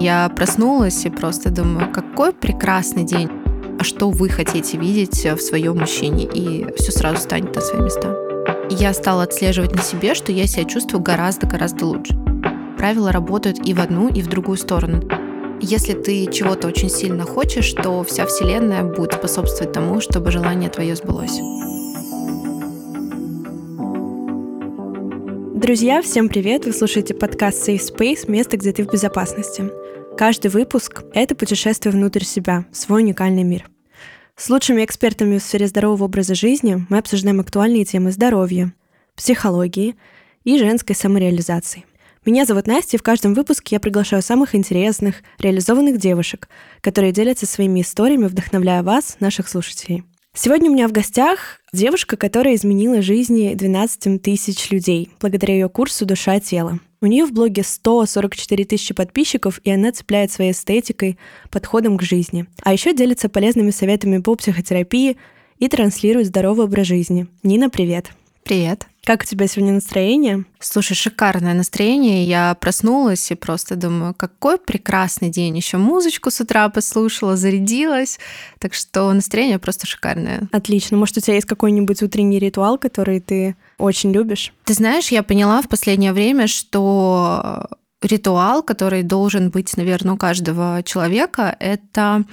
Я проснулась и просто думаю, какой прекрасный день. А что вы хотите видеть в своем мужчине? И все сразу станет на свои места. Я стала отслеживать на себе, что я себя чувствую гораздо-гораздо лучше. Правила работают и в одну, и в другую сторону. Если ты чего-то очень сильно хочешь, то вся Вселенная будет способствовать тому, чтобы желание твое сбылось. Друзья, всем привет! Вы слушаете подкаст Safe Space «Место, где ты в безопасности». Каждый выпуск — это путешествие внутрь себя, в свой уникальный мир. С лучшими экспертами в сфере здорового образа жизни мы обсуждаем актуальные темы здоровья, психологии и женской самореализации. Меня зовут Настя, и в каждом выпуске я приглашаю самых интересных, реализованных девушек, которые делятся своими историями, вдохновляя вас, наших слушателей. Сегодня у меня в гостях девушка, которая изменила жизни 12 тысяч людей благодаря ее курсу «Душа тело». У нее в блоге 144 тысячи подписчиков, и она цепляет своей эстетикой, подходом к жизни. А еще делится полезными советами по психотерапии и транслирует здоровый образ жизни. Нина, привет! Привет! Как у тебя сегодня настроение? Слушай, шикарное настроение. Я проснулась и просто думаю, какой прекрасный день. Еще музычку с утра послушала, зарядилась. Так что настроение просто шикарное. Отлично. Может, у тебя есть какой-нибудь утренний ритуал, который ты очень любишь? Ты знаешь, я поняла в последнее время, что ритуал, который должен быть, наверное, у каждого человека, это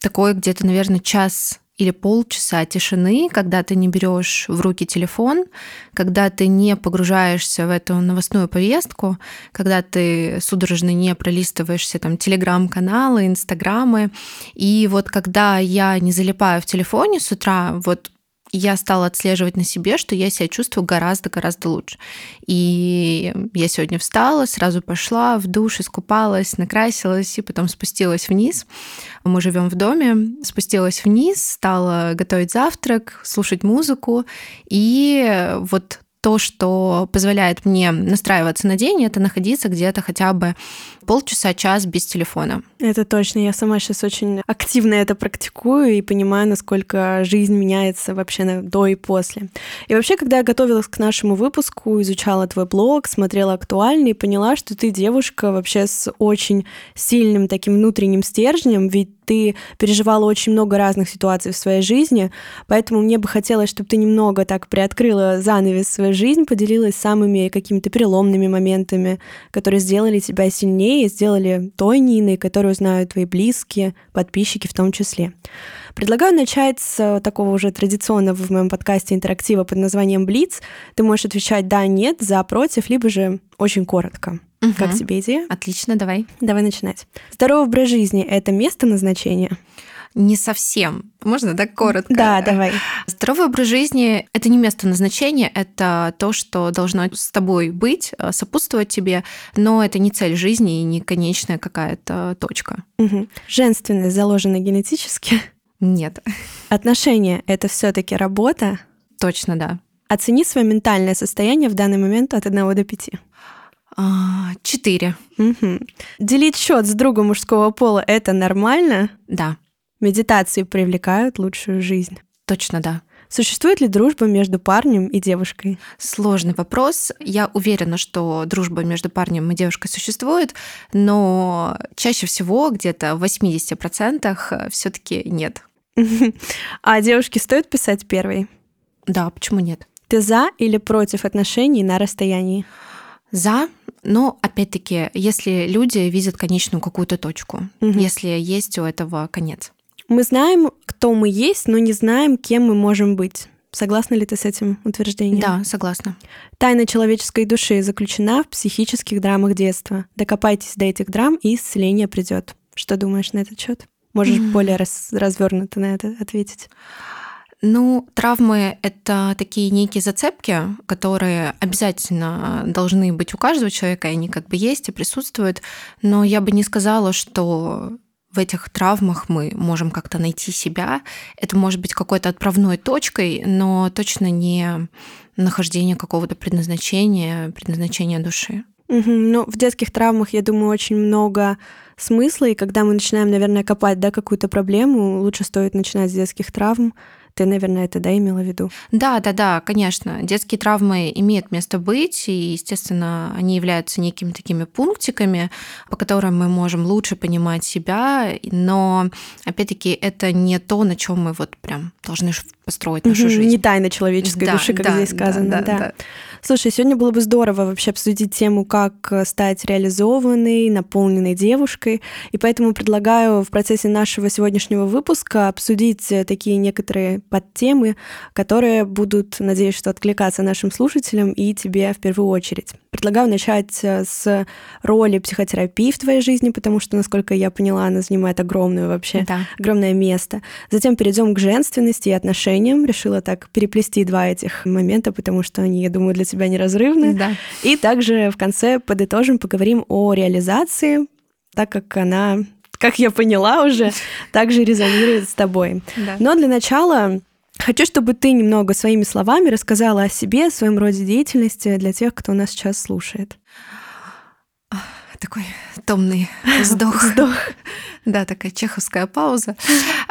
такой где-то, наверное, час или полчаса тишины, когда ты не берешь в руки телефон, когда ты не погружаешься в эту новостную повестку, когда ты судорожно не пролистываешься там телеграм-каналы, инстаграмы. И вот когда я не залипаю в телефоне с утра, вот я стала отслеживать на себе, что я себя чувствую гораздо-гораздо лучше. И я сегодня встала, сразу пошла в душ, искупалась, накрасилась и потом спустилась вниз. Мы живем в доме, спустилась вниз, стала готовить завтрак, слушать музыку. И вот то, что позволяет мне настраиваться на день, это находиться где-то хотя бы полчаса, час без телефона. Это точно. Я сама сейчас очень активно это практикую и понимаю, насколько жизнь меняется вообще до и после. И вообще, когда я готовилась к нашему выпуску, изучала твой блог, смотрела актуальный, поняла, что ты девушка вообще с очень сильным таким внутренним стержнем, ведь ты переживала очень много разных ситуаций в своей жизни, поэтому мне бы хотелось, чтобы ты немного так приоткрыла занавес своей жизни, поделилась самыми какими-то переломными моментами, которые сделали тебя сильнее, сделали той Ниной, которую знают твои близкие, подписчики в том числе. Предлагаю начать с такого уже традиционного в моем подкасте интерактива под названием «Блиц». Ты можешь отвечать «да», «нет», «за», «против», либо же очень коротко. Угу. Как тебе идея? Отлично, давай. Давай начинать. Здоровый образ жизни — это место назначения? Не совсем. Можно так коротко? Да, давай. Здоровый образ жизни — это не место назначения, это то, что должно с тобой быть, э, сопутствовать тебе, но это не цель жизни и не конечная какая-то точка. Угу. Женственность заложена генетически? Нет. Отношения — это все таки работа? Точно, да. Оцени свое ментальное состояние в данный момент от 1 до 5. А, четыре. Угу. Делить счет с другом мужского пола — это нормально? Да. Медитации привлекают лучшую жизнь? Точно, да. Существует ли дружба между парнем и девушкой? Сложный вопрос. Я уверена, что дружба между парнем и девушкой существует, но чаще всего, где-то в 80% все таки нет. А девушке стоит писать первой? Да, почему нет? Ты за или против отношений на расстоянии? За, но опять-таки, если люди видят конечную какую-то точку, угу. если есть у этого конец. Мы знаем, кто мы есть, но не знаем, кем мы можем быть. Согласна ли ты с этим утверждением? Да, согласна. Тайна человеческой души заключена в психических драмах детства. Докопайтесь до этих драм, и исцеление придет. Что думаешь на этот счет? Можешь mm-hmm. более раз, развернуто на это ответить. Ну, травмы — это такие некие зацепки, которые обязательно должны быть у каждого человека, и они как бы есть и присутствуют. Но я бы не сказала, что в этих травмах мы можем как-то найти себя. Это может быть какой-то отправной точкой, но точно не нахождение какого-то предназначения, предназначения души. Угу. Ну, в детских травмах, я думаю, очень много смысла, и когда мы начинаем, наверное, копать да, какую-то проблему, лучше стоит начинать с детских травм, Ты, наверное, это, да, имела в виду? Да, да, да, конечно. Детские травмы имеют место быть, и, естественно, они являются некими такими пунктиками, по которым мы можем лучше понимать себя, но, опять-таки, это не то, на чем мы вот прям должны построить нашу жизнь. Не тайна человеческой да, души, как да, здесь сказано. Да, да, да. да. Слушай, сегодня было бы здорово вообще обсудить тему, как стать реализованной, наполненной девушкой, и поэтому предлагаю в процессе нашего сегодняшнего выпуска обсудить такие некоторые подтемы, которые будут, надеюсь, что откликаться нашим слушателям и тебе в первую очередь. Предлагаю начать э, с роли психотерапии в твоей жизни, потому что, насколько я поняла, она занимает огромное вообще, да. огромное место. Затем перейдем к женственности и отношениям. Решила так переплести два этих момента, потому что они, я думаю, для тебя неразрывны. Да. И также в конце подытожим, поговорим о реализации, так как она как я поняла уже, также резонирует с тобой. Да. Но для начала Хочу, чтобы ты немного своими словами рассказала о себе, о своем роде деятельности для тех, кто нас сейчас слушает. Такой томный вздох. Вздох. Да, такая чеховская пауза.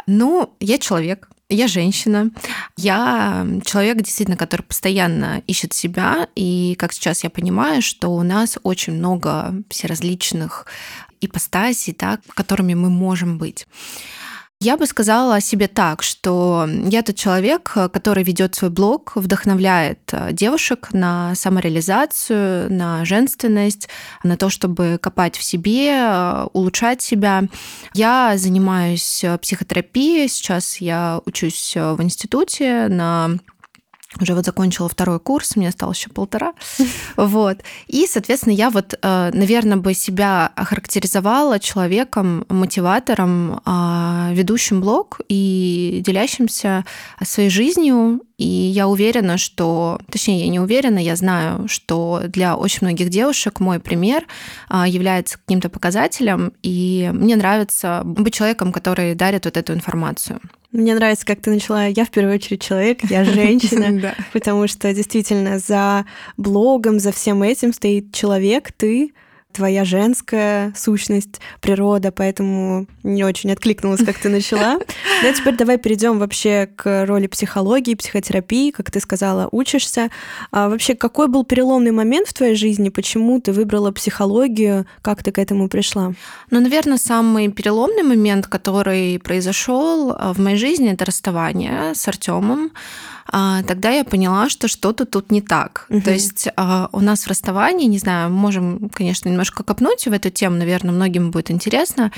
Ну, я человек, я женщина, я человек, действительно, который постоянно ищет себя, и как сейчас я понимаю, что у нас очень много всеразличных ипостасей, так, которыми мы можем быть. Я бы сказала о себе так, что я тот человек, который ведет свой блог, вдохновляет э, девушек на самореализацию, на женственность, на то, чтобы копать в себе, э, улучшать себя. Я занимаюсь э, психотерапией. Сейчас я учусь в институте на уже вот закончила второй курс, мне осталось еще полтора. Вот. И, соответственно, я вот, э, наверное, бы себя охарактеризовала человеком, мотиватором, а, ведущим блог и делящимся своей жизнью. И я уверена, что, точнее, я не уверена, я знаю, что для очень многих девушек мой пример а, является каким-то показателем, и мне нравится быть человеком, который дарит вот эту информацию. Мне нравится, как ты начала. Я в первую очередь человек, я женщина, потому что действительно за блогом, за всем этим стоит человек, ты, твоя женская сущность, природа, поэтому не очень откликнулась, как ты начала. Да, теперь давай перейдем вообще к роли психологии, психотерапии, как ты сказала, учишься. А вообще, какой был переломный момент в твоей жизни? Почему ты выбрала психологию? Как ты к этому пришла? Ну, наверное, самый переломный момент, который произошел а, в моей жизни, это расставание с Артемом. А, тогда я поняла, что что-то тут не так. Угу. То есть а, у нас в расставании, не знаю, можем, конечно, немножко копнуть в эту тему, наверное, многим будет интересно.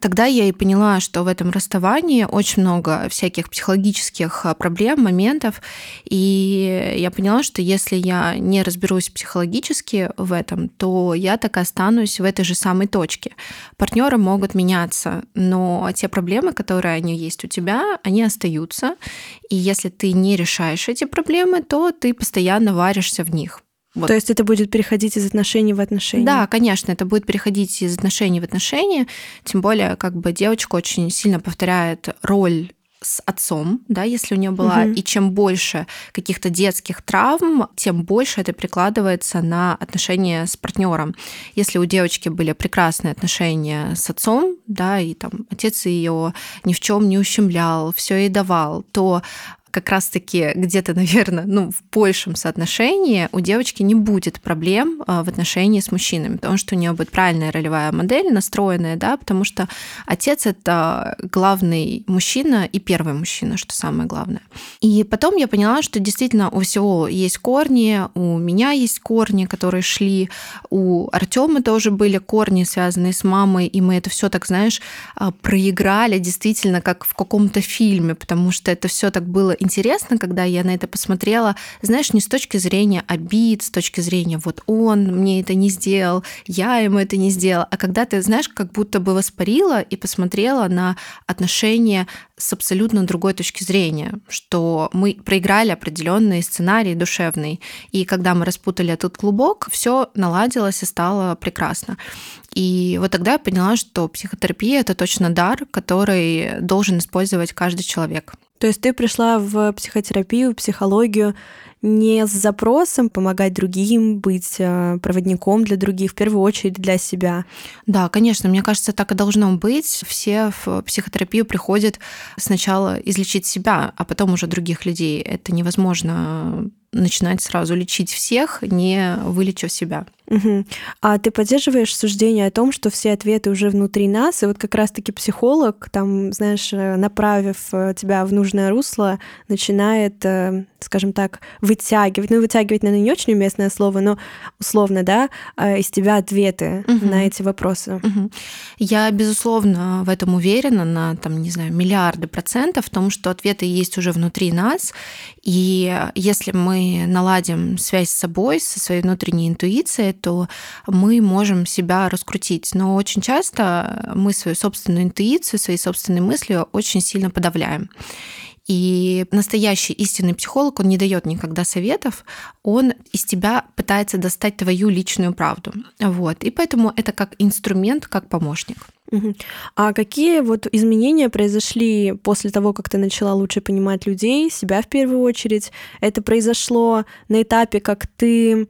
Тогда я и поняла, что в этом расставании очень много всяких психологических а, проблем, моментов, и я поняла, что если я не разберусь психологически в этом, то я так и останусь в этой же самой точке. Партнеры могут меняться, но те проблемы, которые они есть у тебя, они остаются, и если ты не решаешь эти проблемы, то ты постоянно варишься в них. Вот. То есть это будет переходить из отношений в отношения? Да, конечно, это будет переходить из отношений в отношения. Тем более, как бы девочка очень сильно повторяет роль с отцом, да, если у нее была, угу. и чем больше каких-то детских травм, тем больше это прикладывается на отношения с партнером. Если у девочки были прекрасные отношения с отцом, да, и там отец ее ни в чем не ущемлял, все ей давал, то как раз-таки где-то, наверное, ну, в большем соотношении у девочки не будет проблем а, в отношении с мужчинами, потому что у нее будет правильная ролевая модель настроенная, да, потому что отец это главный мужчина и первый мужчина, что самое главное. И потом я поняла, что действительно у всего есть корни, у меня есть корни, которые шли, у Артема тоже были корни, связанные с мамой, и мы это все так, знаешь, а, проиграли действительно как в каком-то фильме, потому что это все так было интересно, когда я на это посмотрела, знаешь, не с точки зрения обид, с точки зрения вот он мне это не сделал, я ему это не сделал, а когда ты, знаешь, как будто бы воспарила и посмотрела на отношения с абсолютно другой точки зрения, что мы проиграли определенный сценарий душевный, и когда мы распутали этот клубок, все наладилось и стало прекрасно. И вот тогда я поняла, что психотерапия это точно дар, который должен использовать каждый человек. То есть ты пришла в психотерапию, в психологию не с запросом помогать другим, быть э, проводником для других, в первую очередь для себя. Да, конечно, мне кажется, так и должно быть. Все в психотерапию приходят сначала излечить себя, а потом уже других людей. Это невозможно начинать сразу лечить всех, не вылечив себя. Угу. А ты поддерживаешь суждение о том, что все ответы уже внутри нас, и вот как раз-таки психолог, там, знаешь, э, направив э, тебя в нужное русло, начинает, э, скажем так, вытягивать, ну, вытягивать, наверное, не очень уместное слово, но условно, да, из тебя ответы угу. на эти вопросы. Угу. Я, безусловно, в этом уверена на, там, не знаю, миллиарды процентов, в том, что ответы есть уже внутри нас, и если мы наладим связь с собой, со своей внутренней интуицией, то мы можем себя раскрутить. Но очень часто мы свою собственную интуицию, свои собственные мысли очень сильно подавляем. И настоящий истинный психолог, он не дает никогда советов, он из тебя пытается достать твою личную правду. Вот. И поэтому это как инструмент, как помощник. А какие вот изменения произошли после того, как ты начала лучше понимать людей, себя в первую очередь? Это произошло на этапе, как ты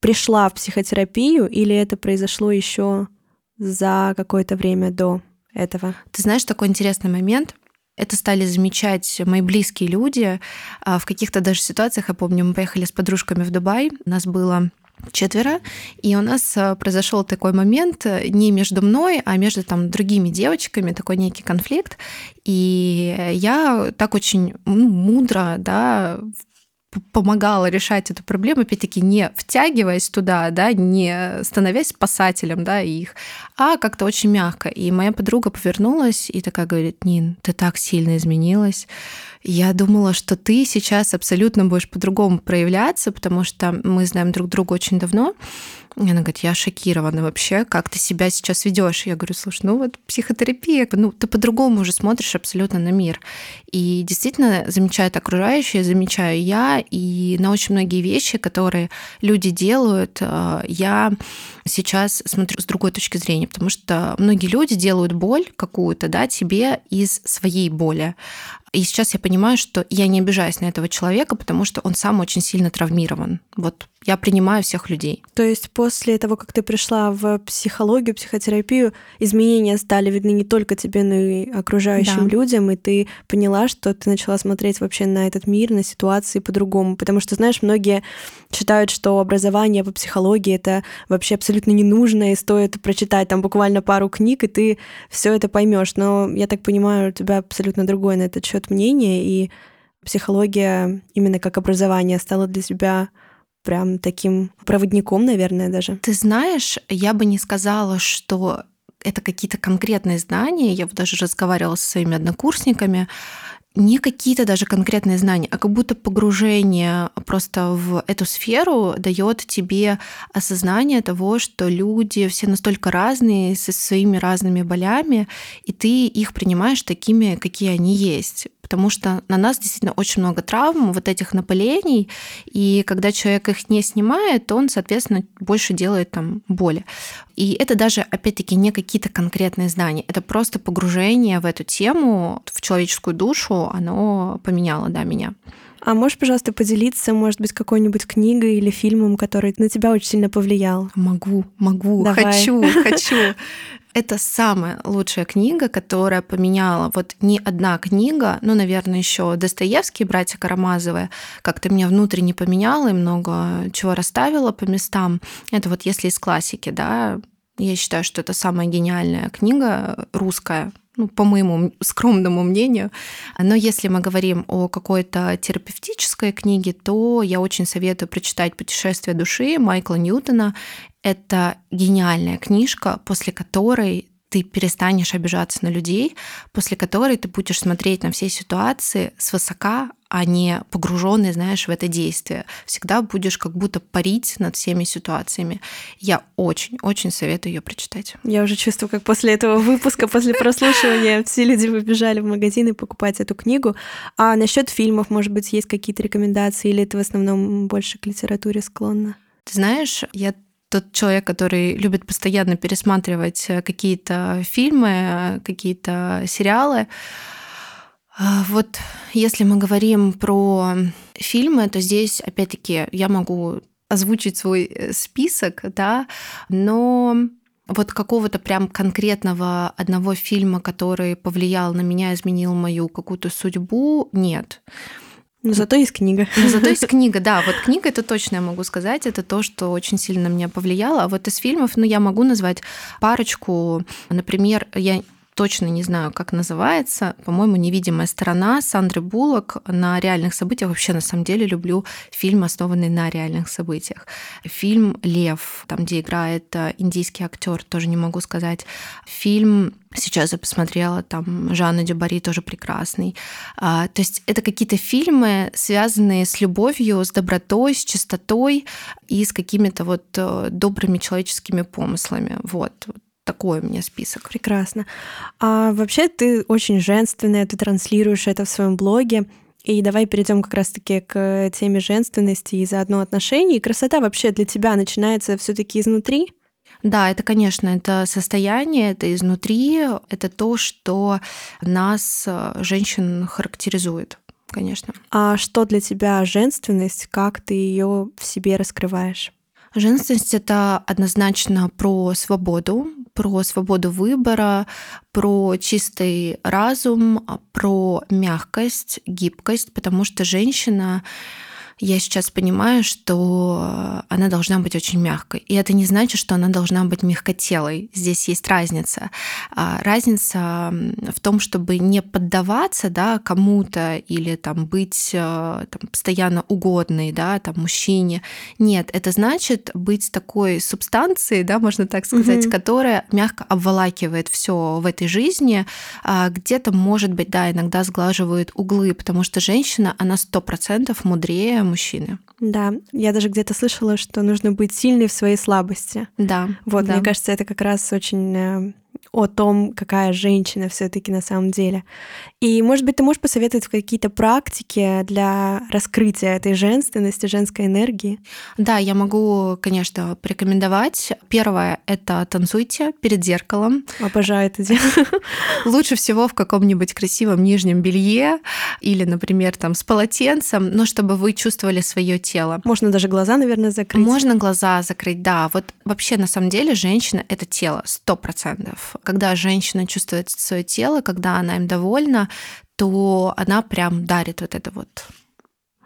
пришла в психотерапию, или это произошло еще за какое-то время до этого? Ты знаешь, такой интересный момент. Это стали замечать мои близкие люди. А, в каких-то даже ситуациях, я помню, мы поехали с подружками в Дубай, у нас было четверо, и у нас а, произошел такой момент не между мной, а между там другими девочками, такой некий конфликт, и я так очень ну, мудро, да, помогала решать эту проблему, опять-таки, не втягиваясь туда, да, не становясь спасателем, да, их, а как-то очень мягко. И моя подруга повернулась и такая говорит, Нин, ты так сильно изменилась. Я думала, что ты сейчас абсолютно будешь по-другому проявляться, потому что мы знаем друг друга очень давно, и она говорит, я шокирована вообще, как ты себя сейчас ведешь. Я говорю, слушай, ну вот психотерапия, ну ты по-другому уже смотришь абсолютно на мир. И действительно замечают окружающие, замечаю я, и на очень многие вещи, которые люди делают, э, я сейчас смотрю с другой точки зрения, потому что многие люди делают боль какую-то, да, тебе из своей боли. И сейчас я понимаю, что я не обижаюсь на этого человека, потому что он сам очень сильно травмирован. Вот я принимаю всех людей. То есть после того, как ты пришла в психологию, психотерапию, изменения стали видны не только тебе, но и окружающим да. людям, и ты поняла, что ты начала смотреть вообще на этот мир, на ситуации по-другому. Потому что, знаешь, многие считают, что образование по психологии это вообще абсолютно не нужно, и стоит прочитать там буквально пару книг, и ты все это поймешь. Но я так понимаю, у тебя абсолютно другое на этот счет мнение, и психология именно как образование стала для тебя прям таким проводником, наверное, даже. Ты знаешь, я бы не сказала, что это какие-то конкретные знания. Я вот даже разговаривала со своими однокурсниками не какие-то даже конкретные знания, а как будто погружение просто в эту сферу дает тебе осознание того, что люди все настолько разные, со своими разными болями, и ты их принимаешь такими, какие они есть потому что на нас действительно очень много травм, вот этих напылений, и когда человек их не снимает, то он, соответственно, больше делает там боли. И это даже, опять-таки, не какие-то конкретные знания, это просто погружение в эту тему, в человеческую душу, оно поменяло, да, меня. А можешь, пожалуйста, поделиться, может быть, какой-нибудь книгой или фильмом, который на тебя очень сильно повлиял? Могу, могу, Давай. хочу, хочу. Это самая лучшая книга, которая поменяла вот не одна книга, ну, наверное, еще Достоевский, братья Карамазовы, как-то меня внутренне поменяла и много чего расставила по местам. Это вот если из классики, да, я считаю, что это самая гениальная книга русская, ну, по моему скромному мнению. Но если мы говорим о какой-то терапевтической книге, то я очень советую прочитать «Путешествие души» Майкла Ньютона. Это гениальная книжка, после которой ты перестанешь обижаться на людей, после которой ты будешь смотреть на все ситуации свысока, а не погруженный, знаешь, в это действие. Всегда будешь как будто парить над всеми ситуациями. Я очень-очень советую ее прочитать. Я уже чувствую, как после этого выпуска, после прослушивания все люди побежали в магазины покупать эту книгу. А насчет фильмов, может быть, есть какие-то рекомендации, или это в основном больше к литературе склонно? Ты знаешь, я тот человек, который любит постоянно пересматривать э, какие-то фильмы, какие-то сериалы. А, вот если мы говорим про фильмы, то здесь, опять-таки, я могу озвучить свой э, список, да, но вот какого-то прям конкретного одного фильма, который повлиял на меня, изменил мою какую-то судьбу, нет. Но зато есть книга. Но зато есть книга, да. Вот книга это точно я могу сказать. Это то, что очень сильно на меня повлияло. А вот из фильмов, ну, я могу назвать парочку. Например, я точно не знаю, как называется. По-моему, «Невидимая сторона» Сандры Буллок на реальных событиях. Вообще, на самом деле, люблю фильм, основанный на реальных событиях. Фильм «Лев», там, где играет э, индийский актер, тоже не могу сказать. Фильм Сейчас я посмотрела, там Жанна Дюбари тоже прекрасный. А, то есть это какие-то фильмы, связанные с любовью, с добротой, с чистотой и с какими-то вот э, добрыми человеческими помыслами. Вот такой у меня список. Прекрасно. А вообще ты очень женственная, ты транслируешь это в своем блоге. И давай перейдем как раз-таки к теме женственности и заодно отношений. И красота вообще для тебя начинается все-таки изнутри? Да, это, конечно, это состояние, это изнутри, это то, что нас, э, женщин, характеризует, конечно. А что для тебя женственность? Как ты ее в себе раскрываешь? Женственность это однозначно про свободу, про свободу выбора, про чистый разум, про мягкость, гибкость, потому что женщина я сейчас понимаю, что она должна быть очень мягкой. И это не значит, что она должна быть мягкотелой. Здесь есть разница. А разница в том, чтобы не поддаваться да, кому-то или там, быть э, там, постоянно угодной да, там, мужчине. Нет, это значит быть такой субстанцией, да, можно так сказать, mm-hmm. которая мягко обволакивает все в этой жизни, а где-то, может быть, да, иногда сглаживает углы, потому что женщина, она сто процентов мудрее мужчины. Да, я даже где-то слышала, что нужно быть сильной в своей слабости. Да. Вот, да. мне кажется, это как раз очень э, о том, какая женщина все-таки на самом деле. И, может быть, ты можешь посоветовать какие-то практики для раскрытия этой женственности, женской энергии? Да, я могу, конечно, порекомендовать. Первое — это танцуйте перед зеркалом. Обожаю это дело. Лучше всего в каком-нибудь красивом нижнем белье или, например, там с полотенцем, но чтобы вы чувствовали свое тело. Можно даже глаза, наверное, закрыть. Можно глаза закрыть, да. Вот вообще, на самом деле, женщина — это тело, сто процентов когда женщина чувствует свое тело, когда она им довольна, то она прям дарит вот это вот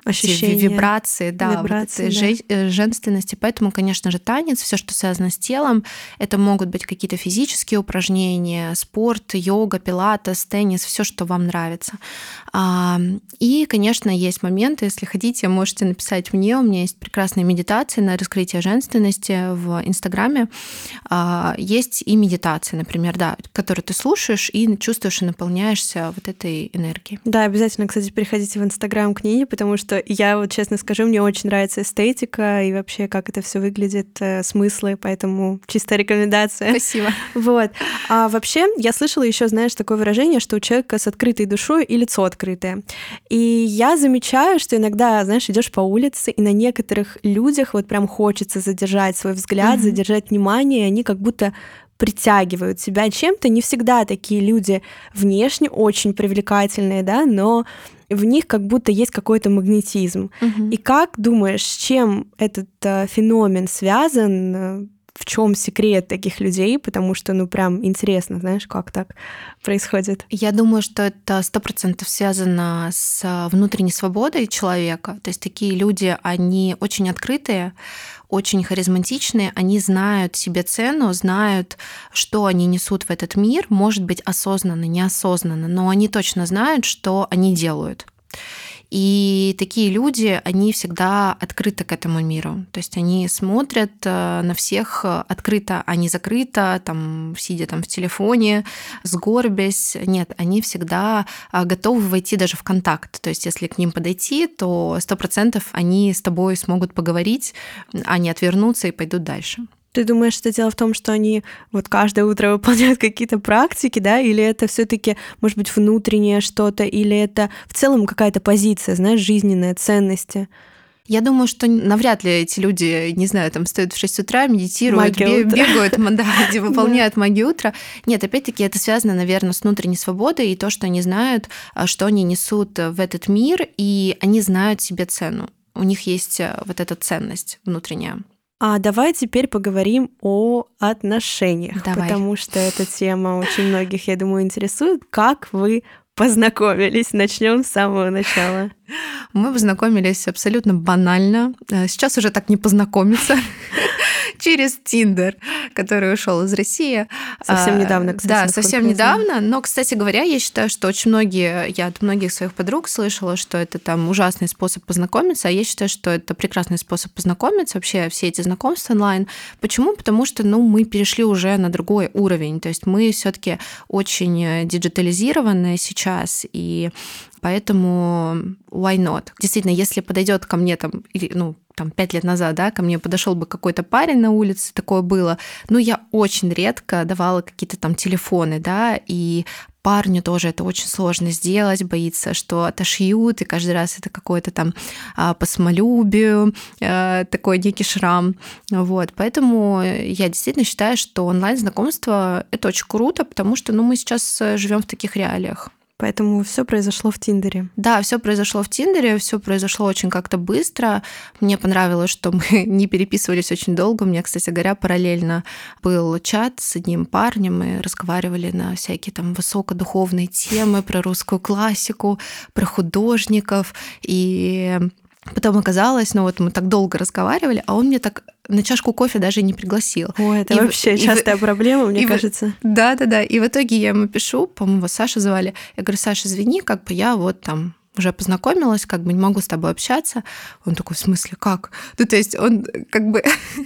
ощущение вибрации, да, вибрации, вот этой да. Э, женственности. Поэтому, конечно же, танец, все, что связано с телом, это могут быть какие-то физические упражнения, спорт, йога, пилатес, теннис, все, что вам нравится. И, конечно, есть моменты, если хотите, можете написать мне, у меня есть прекрасные медитации на раскрытие женственности в Инстаграме. А, есть и медитации, например, да, которые ты слушаешь и чувствуешь и наполняешься вот этой энергией. Да, обязательно, кстати, приходите в Инстаграм к Нине, потому что что я вот честно скажу, мне очень нравится эстетика и вообще как это все выглядит, э, смыслы, поэтому чистая рекомендация. Спасибо. Вот. А вообще я слышала еще, знаешь, такое выражение, что у человека с открытой душой и лицо открытое. И я замечаю, что иногда, знаешь, идешь по улице, и на некоторых людях вот прям хочется задержать свой взгляд, mm-hmm. задержать внимание, и они как будто притягивают себя чем-то. Не всегда такие люди внешне очень привлекательные, да, но в них как будто есть какой-то магнетизм. Угу. И как думаешь, с чем этот э, феномен связан? Э, в чем секрет таких людей, потому что, ну, прям интересно, знаешь, как так происходит. Я думаю, что это сто процентов связано с внутренней свободой человека. То есть такие люди, они очень открытые, очень харизматичные, они знают себе цену, знают, что они несут в этот мир, может быть, осознанно, неосознанно, но они точно знают, что они делают. И такие люди, они всегда открыты к этому миру. То есть они смотрят э, на всех открыто, а не закрыто, там, сидя там в телефоне, сгорбясь. Нет, они всегда э, готовы войти даже в контакт. То есть если к ним подойти, то сто процентов они с тобой смогут поговорить, а не отвернуться и пойдут дальше. Ты думаешь, что дело в том, что они вот каждое утро выполняют какие-то практики, да, или это все-таки, может быть, внутреннее что-то, или это в целом какая-то позиция, знаешь, жизненная ценности? Я думаю, что навряд ли эти люди, не знаю, там встают в 6 утра, медитируют, Магия бегают, да, выполняют магию утра. Нет, опять-таки это связано, наверное, с внутренней свободой и то, что они знают, а, что они несут в этот мир, и они знают себе цену. У них есть а, вот эта ценность внутренняя. А давай теперь поговорим о отношениях, Давай. потому что эта тема очень многих, я думаю, интересует. Как вы познакомились? Начнем с самого начала. Мы познакомились абсолютно банально. Э, Сейчас уже так не познакомиться. Через Тиндер, который ушел из России. Совсем А, недавно, кстати, Да, совсем недавно. Но, кстати говоря, я считаю, что очень многие, я от многих своих подруг слышала, что это там ужасный способ познакомиться, а я считаю, что это прекрасный способ познакомиться, вообще все эти знакомства онлайн. Почему? Потому что, ну, мы перешли уже на другой уровень, то есть мы все таки очень э, диджитализированы сейчас, и Поэтому why not? Действительно, если подойдет ко мне там, ну, там, пять лет назад, да, ко мне подошел бы какой-то парень на улице, такое было. Но я очень редко давала какие-то там телефоны, да, и парню тоже это очень сложно сделать, боится, что отошьют, и каждый раз это какой-то там а, по самолюбию, а, такой некий шрам. Вот. Поэтому я действительно считаю, что онлайн-знакомство — это очень круто, потому что ну, мы сейчас живем в таких реалиях. Поэтому все произошло в Тиндере. Да, все произошло в Тиндере, все произошло очень как-то быстро. Мне понравилось, что мы не переписывались очень долго. У меня, кстати говоря, параллельно был чат с одним парнем, мы разговаривали на всякие там высокодуховные темы про русскую классику, про художников. И потом оказалось, ну вот мы так долго разговаривали, а он мне так на чашку кофе даже не пригласил. Ой, это И вообще и в- частая проблема, мне и кажется. Да, да, да. И в итоге я ему пишу, по-моему, Саша звали. Я говорю, Саша, извини, как бы я вот там уже познакомилась, как бы не могу с тобой общаться. Он такой, в смысле, как? Ну, то есть он как бы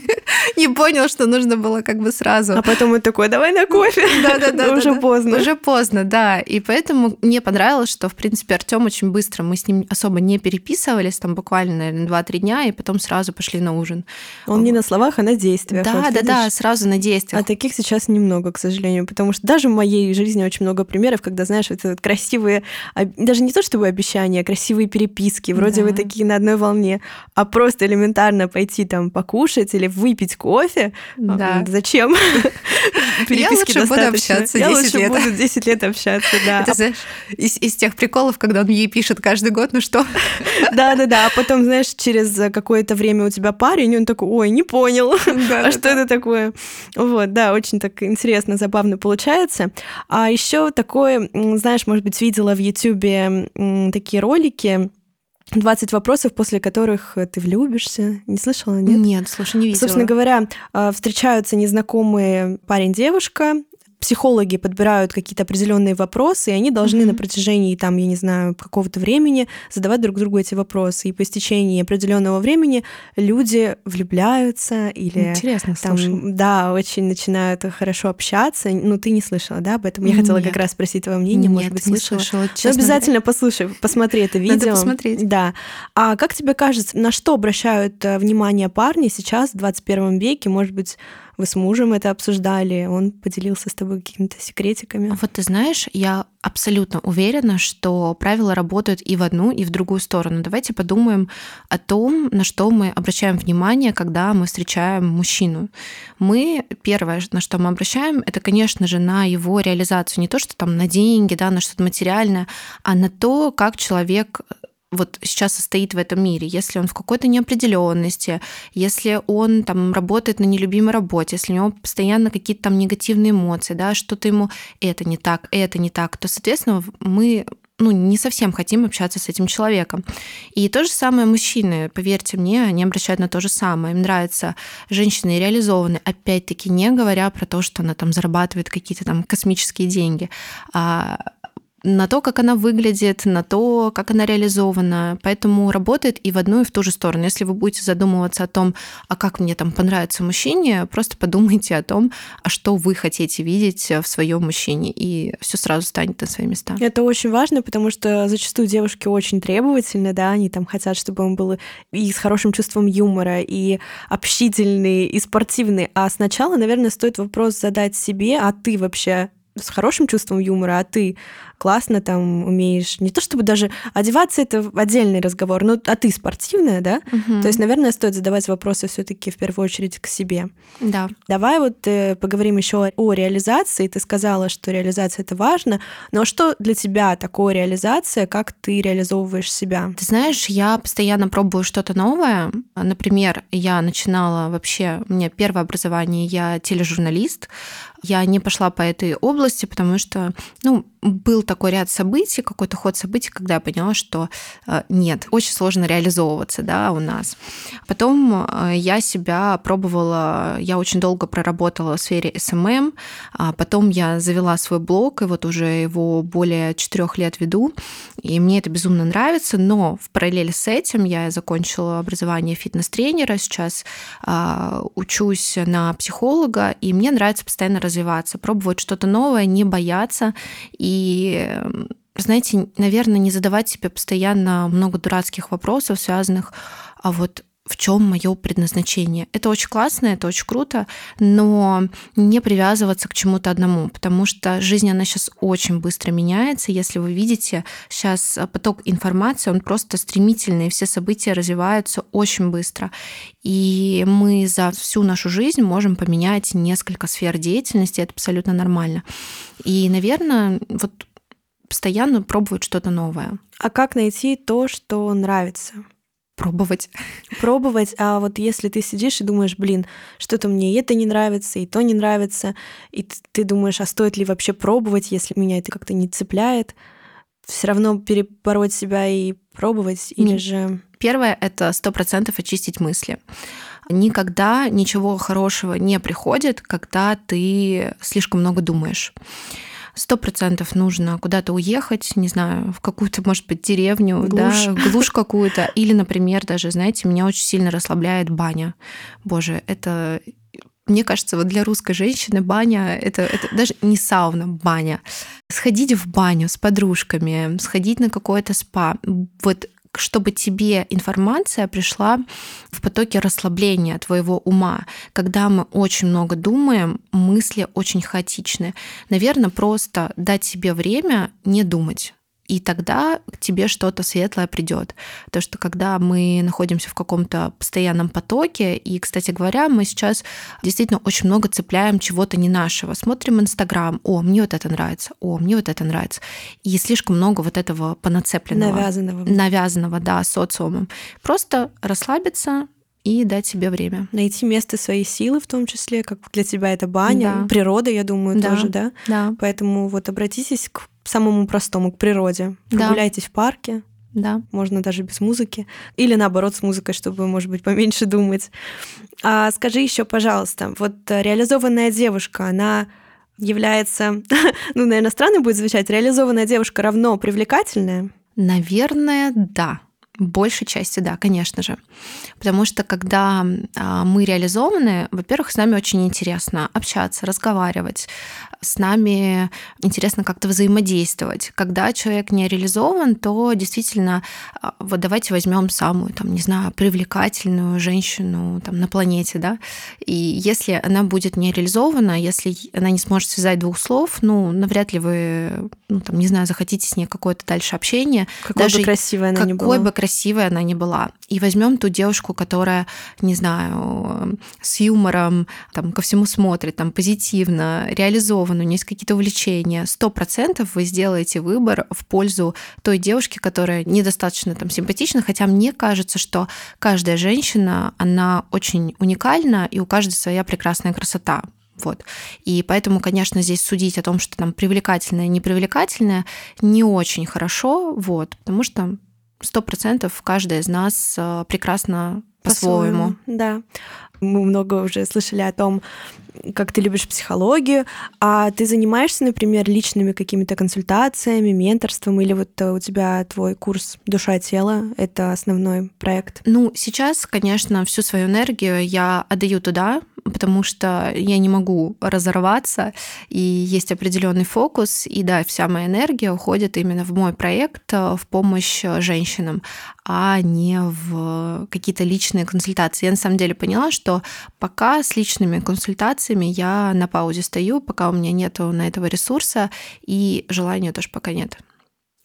не понял, что нужно было как бы сразу. А потом он такой, давай на кофе. Да-да-да. Уже поздно. Уже поздно, да. И поэтому мне понравилось, что, в принципе, Артем очень быстро, мы с ним особо не переписывались, там буквально, наверное, 2-3 дня, и потом сразу пошли на ужин. Он не на словах, а на действиях. Да, вот да, да, видишь? сразу на А действиях. таких сейчас немного, к сожалению, потому что даже в моей жизни очень много примеров, когда, знаешь, вот красивые, об- даже не то чтобы обещания, а красивые переписки, вроде вы Да. такие на одной волне, а просто элементарно пойти там покушать или выпить кофе. а, Да. Зачем? Переписки лучше буду общаться Я 10 лучше лет. буду 10 лет общаться, да. Это, знаешь, из, из тех приколов, когда он ей пишет каждый год, ну что, Да-да-да, а потом, знаешь, через какое-то время у тебя парень, и он такой, ой, не понял, а что это такое? Вот, да, очень так интересно, забавно получается. А еще такое, знаешь, может быть, видела в Ютубе м, такие ролики, 20 вопросов, после которых ты влюбишься. Не слышала, нет? Нет, слушай, не видела. Собственно говоря, а, встречаются незнакомые парень-девушка, психологи подбирают какие-то определенные вопросы, и они должны Мгм. на протяжении, там, я не знаю, какого-то времени задавать друг другу эти вопросы. И по истечении определенного времени люди влюбляются или Интересно, там, слушай. да, очень начинают хорошо общаться. Ну, ты не слышала, да, об этом? Я хотела как Нет. раз спросить твое мнение, может Нет, быть, не слышала. слышала, Ну, честно обязательно послушай, посмотри это видео. Надо посмотреть. Да. А как тебе кажется, на что обращают э, внимание парни сейчас, в 21 веке? Может быть, вы с мужем это обсуждали, он поделился с тобой какими-то секретиками? Вот ты знаешь, я абсолютно уверена, что правила работают и в одну, и в другую сторону. Давайте подумаем о том, на что мы обращаем внимание, когда мы встречаем мужчину. Мы, первое, на что мы обращаем, это, конечно же, на его реализацию. Не то, что там на деньги, да, на что-то материальное, а на то, как человек вот сейчас состоит в этом мире, если он в какой-то неопределенности, если он там работает на нелюбимой работе, если у него постоянно какие-то там негативные эмоции, да, что-то ему это не так, это не так, то, соответственно, мы ну, не совсем хотим общаться с этим человеком. И то же самое мужчины, поверьте мне, они обращают на то же самое. Им нравятся женщины реализованные, опять-таки не говоря про то, что она там зарабатывает какие-то там космические деньги, а на то, как она выглядит, на то, как она реализована. Поэтому работает и в одну, и в ту же сторону. Если вы будете задумываться о том, а как мне там понравится мужчине, просто подумайте о том, а что вы хотите видеть в своем мужчине, и все сразу станет на свои места. Это очень важно, потому что зачастую девушки очень требовательны, да, они там хотят, чтобы он был и с хорошим чувством юмора, и общительный, и спортивный. А сначала, наверное, стоит вопрос задать себе, а ты вообще с хорошим чувством юмора, а ты классно там умеешь, не то чтобы даже одеваться это отдельный разговор, но а ты спортивная, да? Мгм. То есть, наверное, стоит задавать вопросы все-таки в первую очередь к себе. Да. Давай вот э, поговорим еще о реализации. Ты сказала, что реализация это важно, но что для тебя такое реализация, как ты реализовываешь себя? Ты знаешь, я постоянно пробую что-то новое. Например, я начинала вообще, у меня первое образование, я тележурналист. Я не пошла по этой области, потому что, ну, был такой ряд событий, какой-то ход событий, когда я поняла, что э, нет, очень сложно реализовываться, да, у нас. Потом э, я себя пробовала, я очень долго проработала в сфере SMM, а потом я завела свой блог, и вот уже его более четырех лет веду, и мне это безумно нравится, но в параллели с этим я закончила образование фитнес-тренера, сейчас а, учусь на психолога, и мне нравится постоянно развиваться, пробовать что-то новое, не бояться и знаете, наверное, не задавать себе постоянно много дурацких вопросов, связанных, а вот в чем мое предназначение. Это очень классно, это очень круто, но не привязываться к чему-то одному, потому что жизнь, она сейчас очень быстро меняется. Если вы видите, сейчас поток информации, он просто стремительный, все события развиваются очень быстро. И мы за всю нашу жизнь можем поменять несколько сфер деятельности, это абсолютно нормально. И, наверное, вот постоянно пробовать что-то новое. А как найти то, что нравится? Пробовать. Пробовать, а вот если ты сидишь и думаешь, блин, что-то мне и это не нравится, и то не нравится, и ты думаешь, а стоит ли вообще пробовать, если меня это как-то не цепляет, все равно перебороть себя и пробовать, или Не. же... Первое — это сто процентов очистить мысли. Никогда ничего хорошего не приходит, когда ты слишком много думаешь. Сто процентов нужно куда-то уехать, не знаю, в какую-то, может быть, деревню, Глушь. да, глушь какую-то. Или, например, даже, знаете, меня очень сильно расслабляет баня. Боже, это мне кажется, вот для русской женщины баня это, это даже не сауна, баня. Сходить в баню с подружками, сходить на какое-то спа. Вот чтобы тебе информация пришла в потоке расслабления твоего ума. Когда мы очень много думаем, мысли очень хаотичны. Наверное, просто дать себе время не думать. И тогда к тебе что-то светлое придет. То, что когда мы находимся в каком-то постоянном потоке, и, кстати говоря, мы сейчас действительно очень много цепляем чего-то не нашего. Смотрим Инстаграм, о, мне вот это нравится, о, мне вот это нравится. И слишком много вот этого понацепленного. Навязанного. Навязанного, да, социумом. Просто расслабиться, и дать себе время. Найти место своей силы в том числе, как для тебя это баня, Да. природа, я думаю, Да. тоже, да? Да, Поэтому вот обратитесь к самому простому, к природе. Да. Прогуляйтесь в парке, да. можно даже без музыки. Или наоборот с музыкой, чтобы, может быть, поменьше думать. А скажи еще, пожалуйста, вот э, реализованная девушка, она является, ну, наверное, странно будет звучать, реализованная девушка равно привлекательная? Наверное, да. Большей части, да, конечно же. Потому что когда а, мы реализованы, во-первых, с нами очень интересно общаться, разговаривать, с нами интересно как-то взаимодействовать. Когда человек не реализован, то действительно, а, вот давайте возьмем самую, там, не знаю, привлекательную женщину там, на планете, да, и если она будет не реализована, если она не сможет связать двух слов, ну, навряд ли вы, ну, там, не знаю, захотите с ней какое-то дальше общение, Какой Даже бы красивой она ни какой была. бы красивой она ни была. И возьмем ту девушку, которая, не знаю, с юмором там, ко всему смотрит, там, позитивно, реализована, у нее есть какие-то увлечения. Сто процентов вы сделаете выбор в пользу той девушки, которая недостаточно там, симпатична, хотя мне кажется, что каждая женщина, она очень уникальна, и у каждой своя прекрасная красота. Вот. И поэтому, конечно, здесь судить о том, что там привлекательное, непривлекательное, не очень хорошо, вот, потому что сто процентов каждая из нас э, прекрасно по-своему. Да. Мы много уже слышали о том, как ты любишь психологию, а ты занимаешься, например, личными какими-то консультациями, менторством, или вот э, у тебя твой курс «Душа-тело» — это основной проект? Ну, сейчас, конечно, всю свою энергию я отдаю туда, потому что я не могу разорваться, и есть определенный фокус, и да, вся моя энергия уходит именно в мой проект, э, в помощь женщинам, а не в какие-то личные консультации. Я на самом деле поняла, что пока с личными консультациями я на паузе стою, пока у меня нет на этого ресурса, и желания тоже пока нет.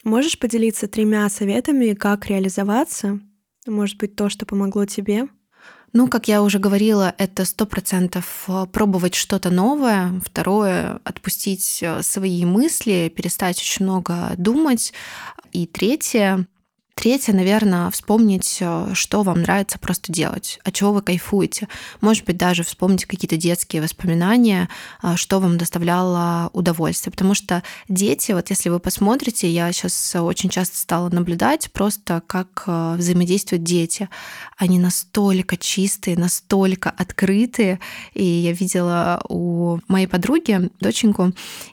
Можешь поделиться тремя советами, как реализоваться? Может быть, то, что помогло тебе? Ну, как я уже говорила, это сто процентов э, пробовать что-то новое. Второе — отпустить э, свои мысли, перестать очень много думать. И третье Третье, наверное, вспомнить, э, что вам нравится просто делать, от чего вы кайфуете. Может быть, даже вспомнить какие-то детские воспоминания, э, что вам доставляло удовольствие. Потому что дети, вот если вы посмотрите, я сейчас очень часто стала наблюдать просто, как э, взаимодействуют дети. Они настолько чистые, настолько открытые. И я видела у моей подруги доченьку,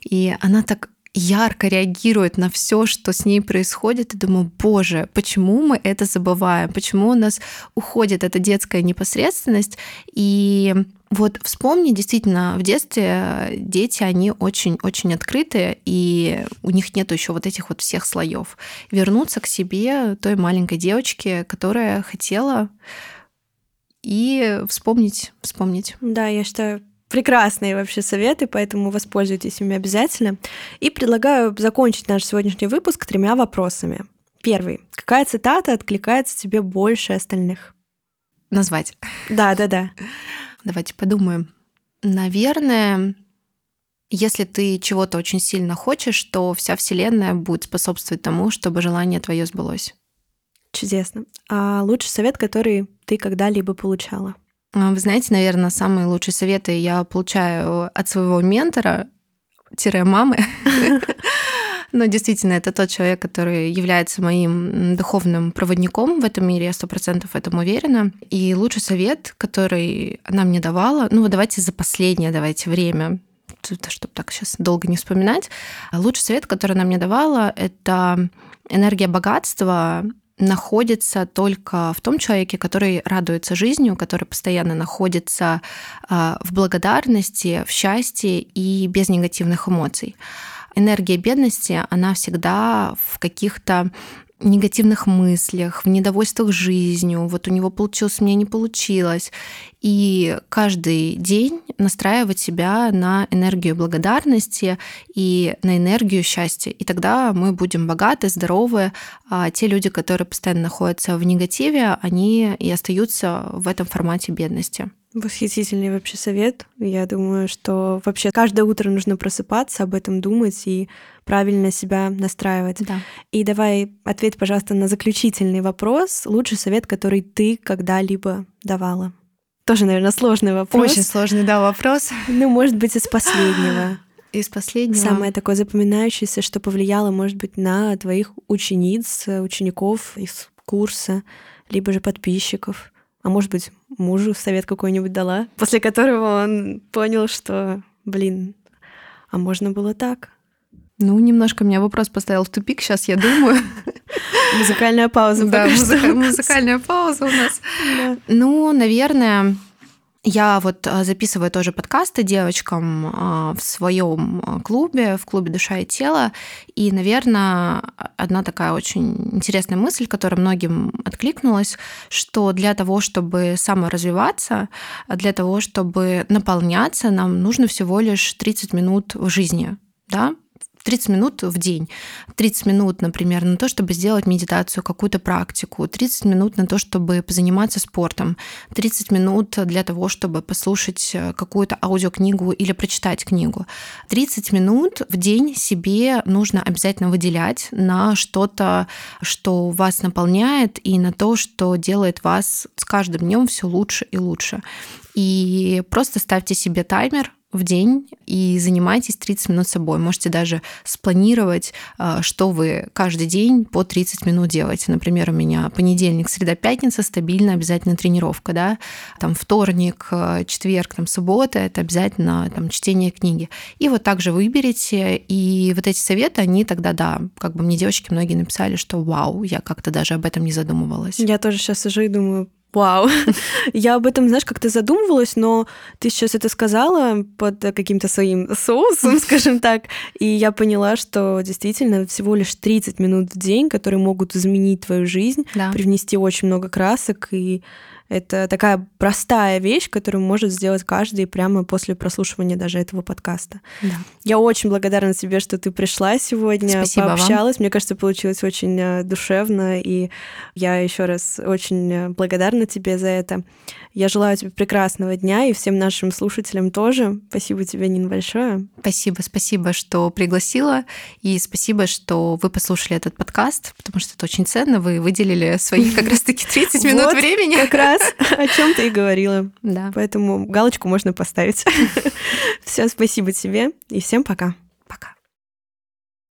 и она так ярко реагирует на все, что с ней происходит, и думаю, боже, почему мы это забываем, почему у нас уходит эта детская непосредственность, и вот вспомни, действительно, в детстве дети, они очень-очень открытые, и у них нет еще вот этих вот всех слоев. Вернуться к себе той маленькой девочке, которая хотела и вспомнить, вспомнить. Да, я считаю, прекрасные вообще советы, поэтому воспользуйтесь ими обязательно. И предлагаю закончить наш сегодняшний выпуск тремя вопросами. Первый. Какая цитата откликается тебе больше остальных? Назвать. Да, да, да. Давайте подумаем. Наверное, если ты чего-то очень сильно хочешь, то вся Вселенная будет способствовать тому, чтобы желание твое сбылось. Чудесно. А лучший совет, который ты когда-либо получала? Вы знаете, наверное, самые лучшие советы я получаю от своего ментора, тире мамы. Но действительно, это тот человек, который является моим духовным проводником в этом мире, я сто процентов в этом уверена. И лучший совет, который она мне давала, ну вот давайте за последнее давайте время, чтобы так сейчас долго не вспоминать. Лучший совет, который она мне давала, это энергия богатства находится только в том человеке, который радуется жизнью, который постоянно находится а, в благодарности, в счастье и без негативных эмоций. Энергия бедности, она всегда в каких-то негативных мыслях, в недовольствах жизнью, вот у него получилось, у меня не получилось. И каждый день настраивать себя на энергию благодарности и на энергию счастья. И тогда мы будем богаты, здоровы. А те люди, которые постоянно находятся в негативе, они и остаются в этом формате бедности. Восхитительный вообще совет. Я думаю, что вообще каждое утро нужно просыпаться, об этом думать и правильно себя настраивать. Да. И давай ответь, пожалуйста, на заключительный вопрос. Лучший совет, который ты когда-либо давала? Тоже, наверное, сложный вопрос. Очень сложный, да, вопрос. Ну, может быть, из последнего. Из последнего. Самое такое запоминающееся, что повлияло, может быть, на твоих учениц, учеников из курса, либо же подписчиков а может быть, мужу совет какой-нибудь дала, после которого он понял, что, блин, а можно было так. Ну, немножко меня вопрос поставил в тупик, сейчас я думаю. Музыкальная пауза. Да, музыкальная пауза у нас. Ну, наверное, я вот а, записываю тоже подкасты девочкам а, в своем а, клубе, в клубе «Душа и тело». И, наверное, одна такая очень интересная мысль, которая многим откликнулась, что для того, чтобы саморазвиваться, для того, чтобы наполняться, нам нужно всего лишь 30 минут в жизни. Да? 30 минут в день. 30 минут, например, на то, чтобы сделать медитацию, какую-то практику. 30 минут на то, чтобы позаниматься спортом. 30 минут для того, чтобы послушать э, какую-то аудиокнигу или прочитать книгу. 30 минут в день себе нужно обязательно выделять на что-то, что вас наполняет, и на то, что делает вас с каждым днем все лучше и лучше. И просто ставьте себе таймер, в день и занимайтесь 30 минут собой. Можете даже спланировать, а, что вы каждый день по 30 минут делаете. Например, у меня понедельник, среда, пятница стабильно обязательно тренировка, да, там вторник, а, четверг, там суббота, это обязательно там чтение книги. И вот также выберите, и вот эти советы, они тогда, да, как бы мне девочки многие написали, что вау, я как-то даже об этом не задумывалась. Я тоже сейчас сижу и думаю, Вау. Я об этом, знаешь, как-то задумывалась, но ты сейчас это сказала под каким-то своим соусом, скажем так, и я поняла, что действительно всего лишь 30 минут в день, которые могут изменить твою жизнь, да. привнести очень много красок и это такая простая вещь, которую может сделать каждый прямо после прослушивания даже этого подкаста. Да. Я очень благодарна тебе, что ты пришла сегодня, Спасибо пообщалась. Вам. Мне кажется, получилось очень э, душевно, и я еще раз очень э, благодарна тебе за это. Я желаю тебе прекрасного дня и всем нашим слушателям тоже. Спасибо тебе, Нина, большое. Спасибо, спасибо, что пригласила, и спасибо, что вы послушали этот подкаст, потому что это очень ценно. Вы выделили свои как раз-таки 30 минут времени. Как раз раз о чем ты и говорила. Да. Поэтому галочку можно поставить. Все, спасибо тебе и всем пока.